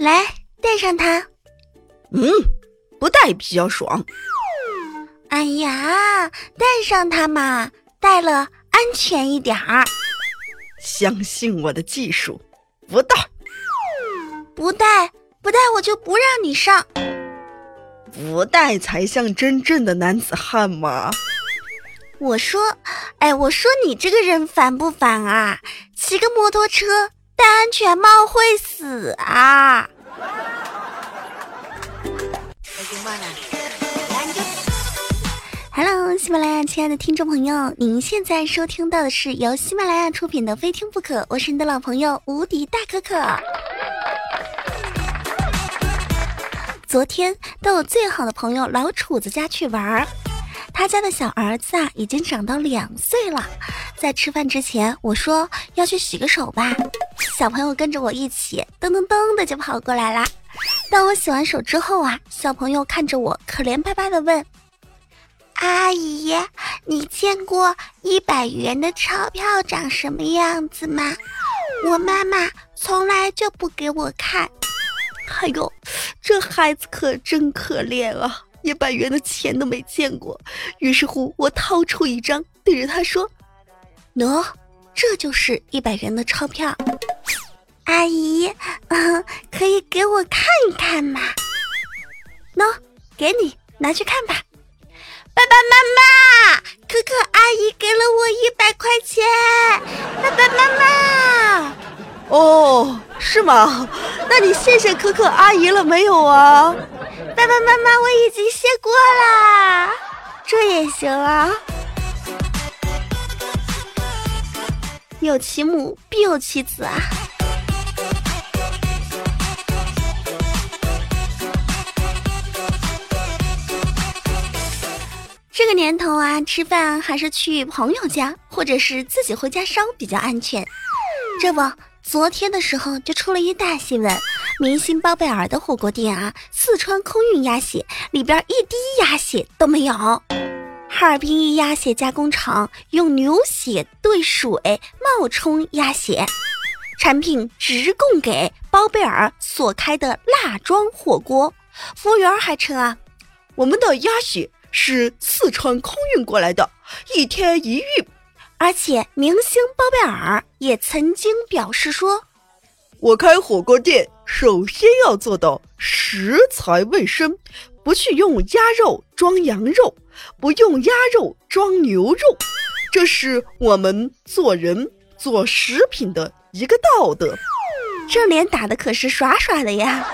来带上它。嗯，不带比较爽。哎呀，带上它嘛，带了安全一点儿。相信我的技术，不带，不带，不带，我就不让你上。不带才像真正的男子汉嘛！我说，哎，我说你这个人烦不烦啊？骑个摩托车戴安全帽会死啊！Hello，喜马拉雅亲爱的听众朋友，您现在收听到的是由喜马拉雅出品的《非听不可》，我是你的老朋友无敌大可可。昨天到我最好的朋友老楚子家去玩儿，他家的小儿子啊已经长到两岁了。在吃饭之前，我说要去洗个手吧，小朋友跟着我一起噔噔噔的就跑过来啦。当我洗完手之后啊，小朋友看着我可怜巴巴的问：“阿姨，你见过一百元的钞票长什么样子吗？我妈妈从来就不给我看。”哎呦，这孩子可真可怜啊！一百元的钱都没见过。于是乎，我掏出一张，对着他说：“喏，这就是一百元的钞票。阿姨，嗯，可以给我看一看吗？喏，给你拿去看吧。爸爸妈妈，可可阿姨给了我一百块钱。爸爸妈妈，哦。”是吗？那你谢谢可可阿姨了没有啊？爸爸妈妈，我已经谢过啦，这也行啊。有其母必有其子啊。这个年头啊，吃饭还是去朋友家，或者是自己回家烧比较安全。这不。昨天的时候就出了一大新闻，明星包贝尔的火锅店啊，四川空运鸭血里边一滴鸭血都没有。哈尔滨一鸭血加工厂用牛血兑水冒充鸭血，产品直供给包贝尔所开的辣庄火锅。服务员还称啊，我们的鸭血是四川空运过来的，一天一运。而且，明星包贝尔也曾经表示说：“我开火锅店，首先要做到食材卫生，不去用鸭肉装羊肉，不用鸭肉装牛肉，这是我们做人做食品的一个道德。”这脸打的可是耍耍的呀！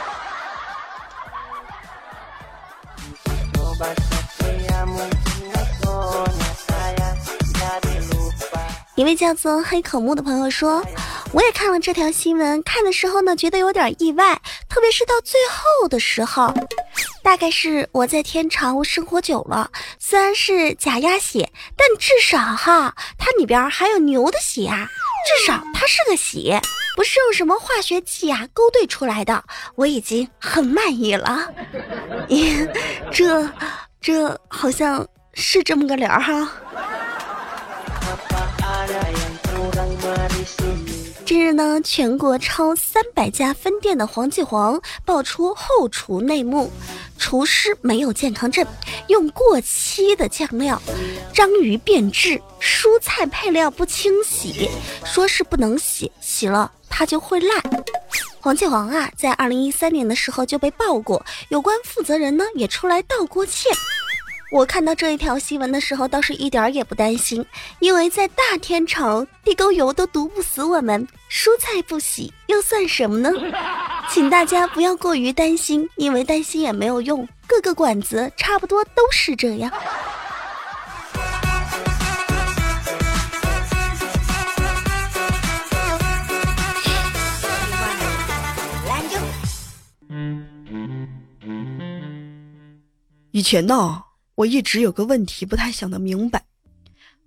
一位叫做黑口木的朋友说：“我也看了这条新闻，看的时候呢，觉得有点意外，特别是到最后的时候。大概是我在天朝生活久了，虽然是假鸭血，但至少哈，它里边还有牛的血啊，至少它是个血，不是用什么化学剂啊勾兑出来的。我已经很满意了。咦 这，这好像是这么个理儿哈。”近日呢，全国超三百家分店的黄记煌爆出后厨内幕：厨师没有健康证，用过期的酱料，章鱼变质，蔬菜配料不清洗，说是不能洗，洗了它就会烂。黄记煌啊，在二零一三年的时候就被爆过，有关负责人呢也出来道过歉。我看到这一条新闻的时候，倒是一点儿也不担心，因为在大天朝，地沟油都毒不死我们，蔬菜不洗又算什么呢？请大家不要过于担心，因为担心也没有用，各个馆子差不多都是这样。以前呢。我一直有个问题不太想得明白，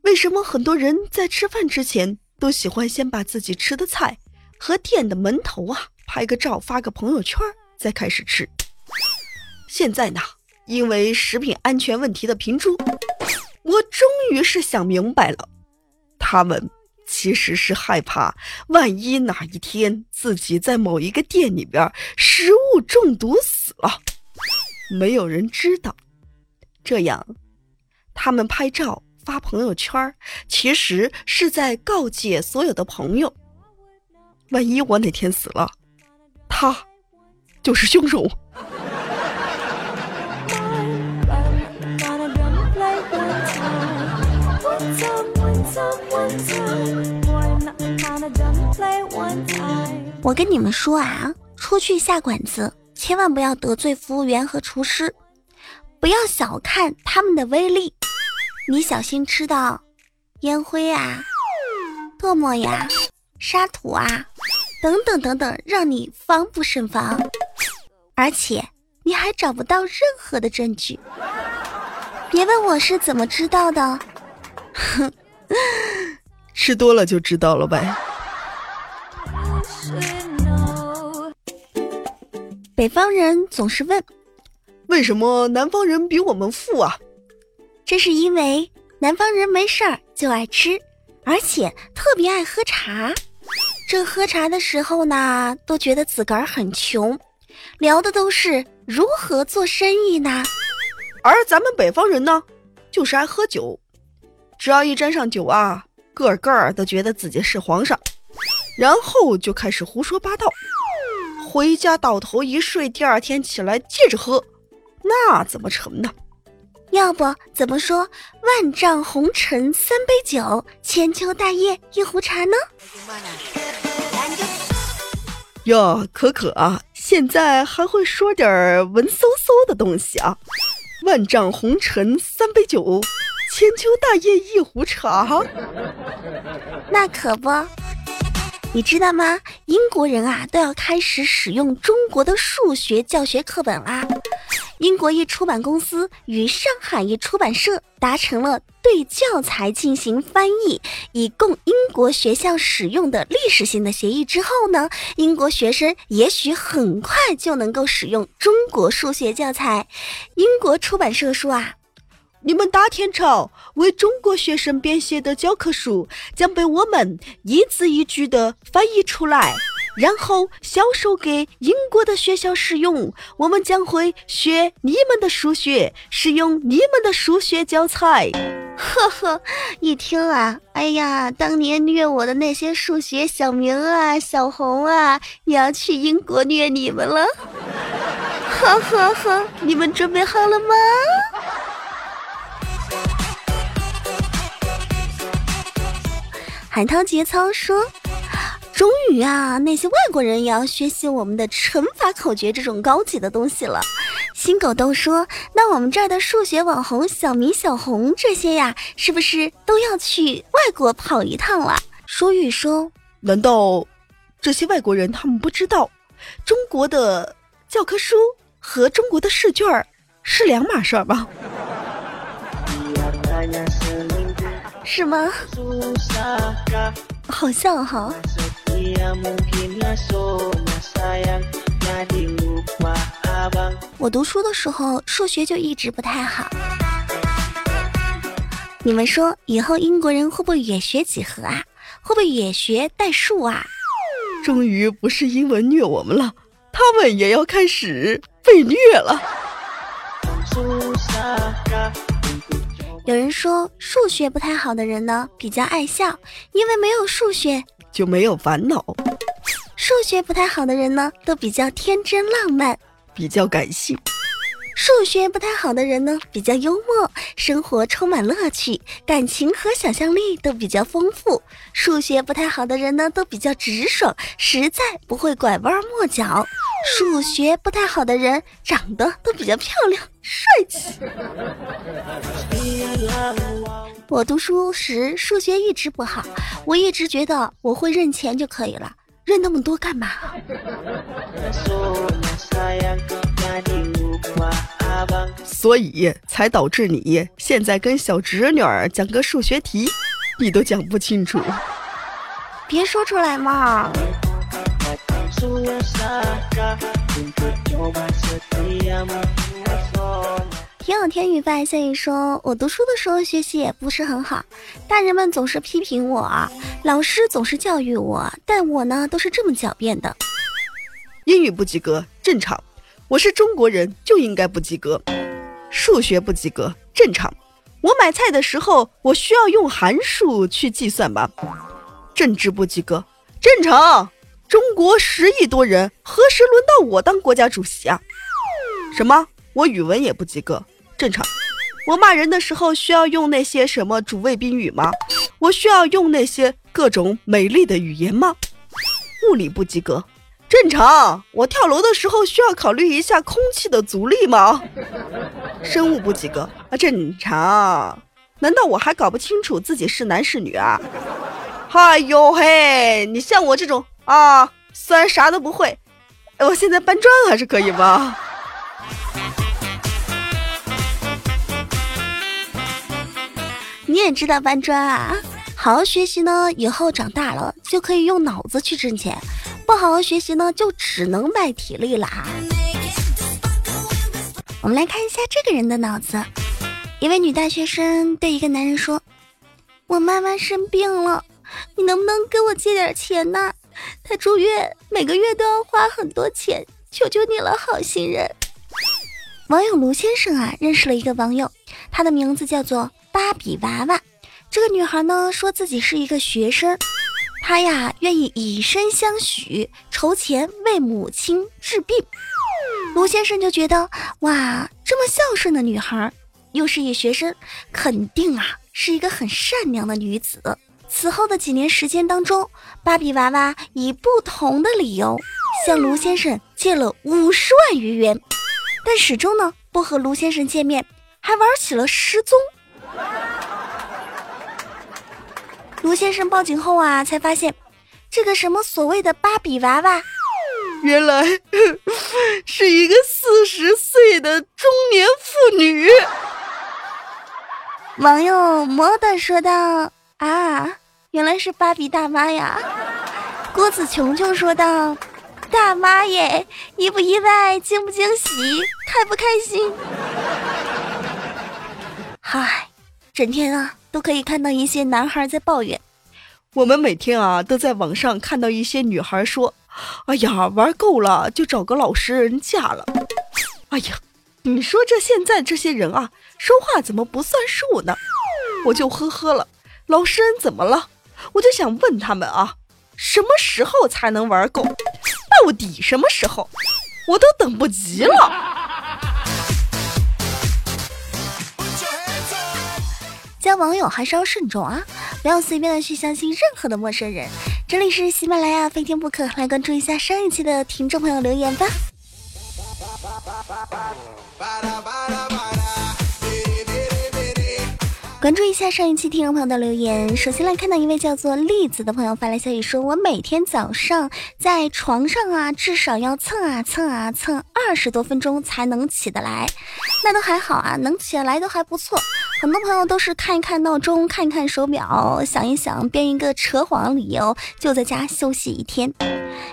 为什么很多人在吃饭之前都喜欢先把自己吃的菜和店的门头啊拍个照发个朋友圈再开始吃？现在呢，因为食品安全问题的频出，我终于是想明白了，他们其实是害怕，万一哪一天自己在某一个店里边食物中毒死了，没有人知道。这样，他们拍照发朋友圈，其实是在告诫所有的朋友：万一我哪天死了，他就是凶手。我跟你们说啊，出去下馆子，千万不要得罪服务员和厨师，不要小看他们的威力。你小心吃到烟灰啊、唾沫呀、沙土啊等等等等，让你防不胜防，而且你还找不到任何的证据。别问我是怎么知道的，哼。吃多了就知道了呗。北方人总是问：“为什么南方人比我们富啊？”这是因为南方人没事儿就爱吃，而且特别爱喝茶。这喝茶的时候呢，都觉得自个儿很穷，聊的都是如何做生意呢。而咱们北方人呢，就是爱喝酒。只要一沾上酒啊，个个都觉得自己是皇上，然后就开始胡说八道。回家倒头一睡，第二天起来接着喝，那怎么成呢？要不怎么说“万丈红尘三杯酒，千秋大业一壶茶”呢？哟，可可啊，现在还会说点文绉绉的东西啊！万丈红尘三杯酒。千秋大业一壶茶，那可不。你知道吗？英国人啊都要开始使用中国的数学教学课本啦。英国一出版公司与上海一出版社达成了对教材进行翻译，以供英国学校使用的历史性的协议之后呢，英国学生也许很快就能够使用中国数学教材。英国出版社说啊。你们大天朝为中国学生编写的教科书将被我们一字一句的翻译出来，然后销售给英国的学校使用。我们将会学你们的数学，使用你们的数学教材。呵呵，一听啊，哎呀，当年虐我的那些数学小明啊、小红啊，也要去英国虐你们了。呵呵呵，你们准备好了吗？海涛节操说：“终于啊，那些外国人也要学习我们的乘法口诀这种高级的东西了。”新狗都说：“那我们这儿的数学网红小明、小红这些呀，是不是都要去外国跑一趟了？”舒玉说：“难道这些外国人他们不知道，中国的教科书和中国的试卷是两码事儿吗？”是吗？好像哈！我读书的时候数学就一直不太好。你们说以后英国人会不会也学几何啊？会不会也学代数啊？终于不是英文虐我们了，他们也要开始被虐了。有人说数学不太好的人呢比较爱笑，因为没有数学就没有烦恼。数学不太好的人呢都比较天真浪漫，比较感性。数学不太好的人呢比较幽默，生活充满乐趣，感情和想象力都比较丰富。数学不太好的人呢都比较直爽，实在不会拐弯抹角。数学不太好的人长得都比较漂亮帅气。我读书时数学一直不好，我一直觉得我会认钱就可以了，认那么多干嘛？所以才导致你现在跟小侄女儿讲个数学题，你都讲不清楚。别说出来嘛。天有天雨发现说：“我读书的时候学习也不是很好，大人们总是批评我，老师总是教育我，但我呢都是这么狡辩的。英语不及格正常，我是中国人就应该不及格。数学不及格正常，我买菜的时候我需要用函数去计算吧。政治不及格正常，中国十亿多人，何时轮到我当国家主席啊？什么？我语文也不及格，正常。我骂人的时候需要用那些什么主谓宾语吗？我需要用那些各种美丽的语言吗？物理不及格，正常。我跳楼的时候需要考虑一下空气的阻力吗？生物不及格啊，正常。难道我还搞不清楚自己是男是女啊？哎呦嘿，你像我这种啊，虽然啥都不会，我现在搬砖还是可以吗？你也知道搬砖啊？好好学习呢，以后长大了就可以用脑子去挣钱；不好好学习呢，就只能卖体力了啊。我们来看一下这个人的脑子。一位女大学生对一个男人说：“我妈妈生病了，你能不能给我借点钱呢？她住院，每个月都要花很多钱，求求你了，好心人。”网友卢先生啊，认识了一个网友，他的名字叫做。芭比娃娃，这个女孩呢说自己是一个学生，她呀愿意以身相许，筹钱为母亲治病。卢先生就觉得哇，这么孝顺的女孩，又是一学生，肯定啊是一个很善良的女子。此后的几年时间当中，芭比娃娃以不同的理由向卢先生借了五十万余元，但始终呢不和卢先生见面，还玩起了失踪。卢先生报警后啊，才发现这个什么所谓的芭比娃娃，原来 是一个四十岁的中年妇女。网友魔的说道：“啊，原来是芭比大妈呀！”郭子琼琼说道：“大妈耶，意不意外，惊不惊喜，开不开心？”嗨。整天啊，都可以看到一些男孩在抱怨。我们每天啊，都在网上看到一些女孩说：“哎呀，玩够了，就找个老实人嫁了。”哎呀，你说这现在这些人啊，说话怎么不算数呢？我就呵呵了。老实人怎么了？我就想问他们啊，什么时候才能玩够？到底什么时候？我都等不及了。交网友还是要慎重啊，不要随便的去相信任何的陌生人。这里是喜马拉雅，非听不可，来关注一下上一期的听众朋友留言吧。关注一下上一期听众朋友的留言。首先来看到一位叫做栗子的朋友发来消息，说我每天早上在床上啊，至少要蹭啊蹭啊蹭二十多分钟才能起得来。那都还好啊，能起来都还不错。很多朋友都是看一看闹钟，看一看手表，想一想，编一个扯谎理由，就在家休息一天。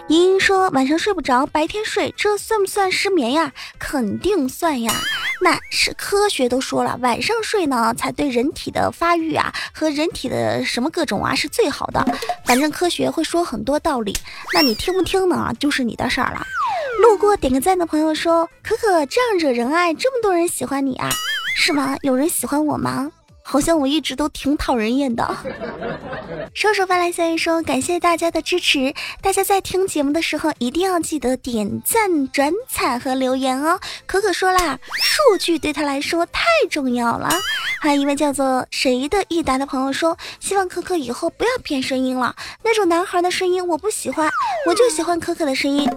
莹莹说晚上睡不着，白天睡，这算不算失眠呀？肯定算呀。那是科学都说了，晚上睡呢才对人体的发育啊和人体的什么各种啊是最好的。反正科学会说很多道理，那你听不听呢就是你的事儿了。路过点个赞的朋友说：“可可这样惹人爱，这么多人喜欢你啊，是吗？有人喜欢我吗？”好像我一直都挺讨人厌的。瘦瘦发来消息说：“感谢大家的支持，大家在听节目的时候一定要记得点赞、转采和留言哦。”可可说啦，数据对他来说太重要了。还有一位叫做谁的益达的朋友说：“希望可可以后不要变声音了，那种男孩的声音我不喜欢，我就喜欢可可的声音。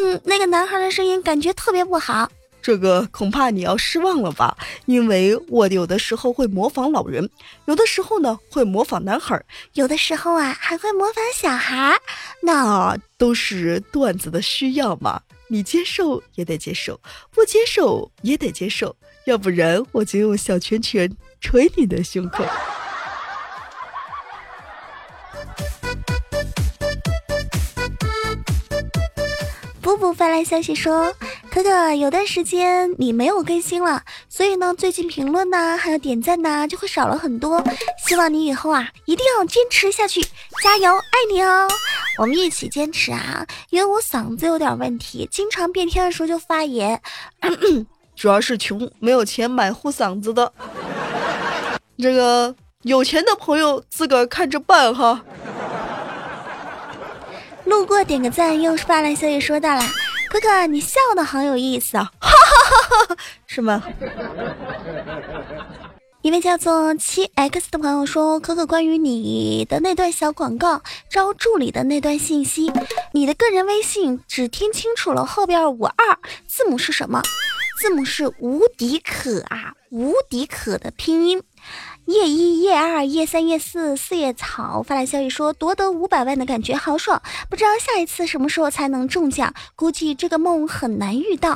嗯，那个男孩的声音感觉特别不好。”这个恐怕你要失望了吧，因为我有的时候会模仿老人，有的时候呢会模仿男孩，有的时候啊还会模仿小孩，那都是段子的需要嘛，你接受也得接受，不接受也得接受，要不然我就用小拳拳捶你的胸口。发来消息说：“可可，有段时间你没有更新了，所以呢，最近评论呐，还有点赞呐，就会少了很多。希望你以后啊，一定要坚持下去，加油，爱你哦！我们一起坚持啊，因为我嗓子有点问题，经常变天的时候就发炎，主要是穷，没有钱买护嗓子的。这个有钱的朋友自个儿看着办哈。”路过点个赞，又发来消息说到了，可可你笑的好有意思啊，哈哈哈哈是吗？一位叫做七 x 的朋友说，可可关于你的那段小广告招助理的那段信息，你的个人微信只听清楚了后边五二字母是什么？字母是无敌可啊，无敌可的拼音。叶一、叶二、叶三、叶四、四叶草发来消息说夺得五百万的感觉好爽，不知道下一次什么时候才能中奖，估计这个梦很难遇到。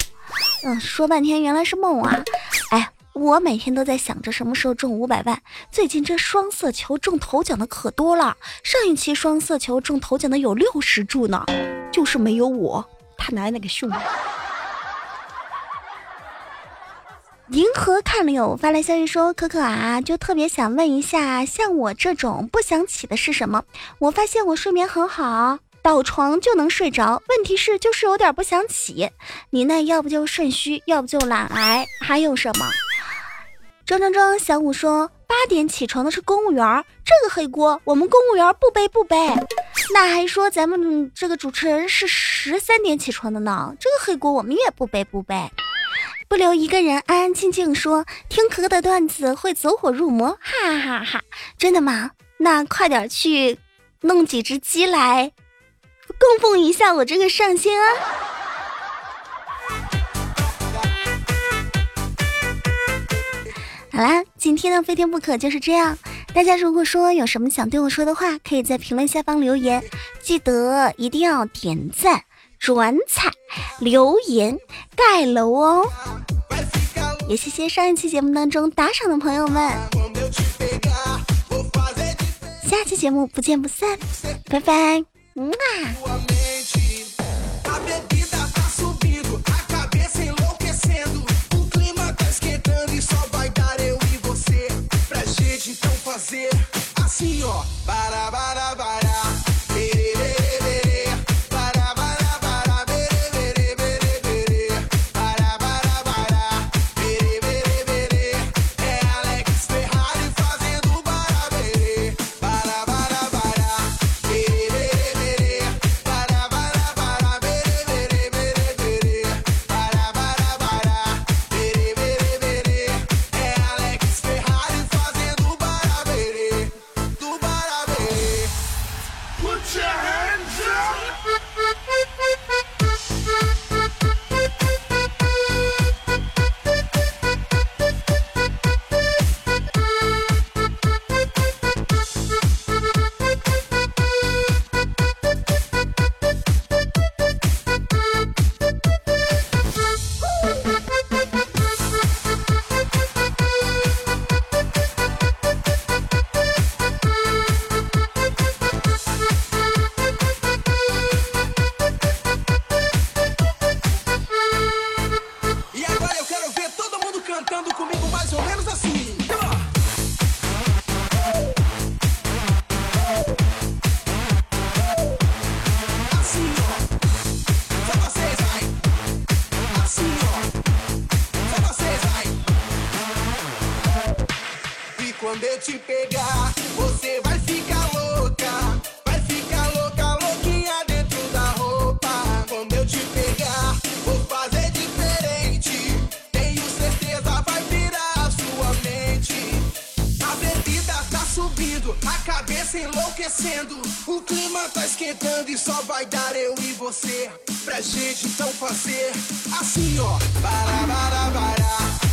嗯，说半天原来是梦啊！哎，我每天都在想着什么时候中五百万。最近这双色球中头奖的可多了，上一期双色球中头奖的有六十注呢，就是没有我，他奶奶个熊！银河看柳发来消息说：“可可啊，就特别想问一下，像我这种不想起的是什么？我发现我睡眠很好，倒床就能睡着，问题是就是有点不想起。你那要不就肾虚，要不就懒癌，还有什么？”装装装，小五说：“八点起床的是公务员，这个黑锅我们公务员不背不背。那还说咱们这个主持人是十三点起床的呢，这个黑锅我们也不背不背。”不留一个人安安静静说听可可的段子会走火入魔，哈哈哈！真的吗？那快点去弄几只鸡来供奉一下我这个上仙啊！好啦，今天的非听不可就是这样。大家如果说有什么想对我说的话，可以在评论下方留言，记得一定要点赞。转采留言盖楼哦，也谢谢上一期节目当中打赏的朋友们，下期节目不见不散，拜拜，嗯啊。Quando eu te pegar, você vai ficar louca. Vai ficar louca, louquinha dentro da roupa. Quando eu te pegar, vou fazer diferente. Tenho certeza, vai virar a sua mente. A bebida tá subindo, a cabeça enlouquecendo. O clima tá esquentando e só vai dar eu e você. Pra gente então fazer assim, ó. Para, para, para.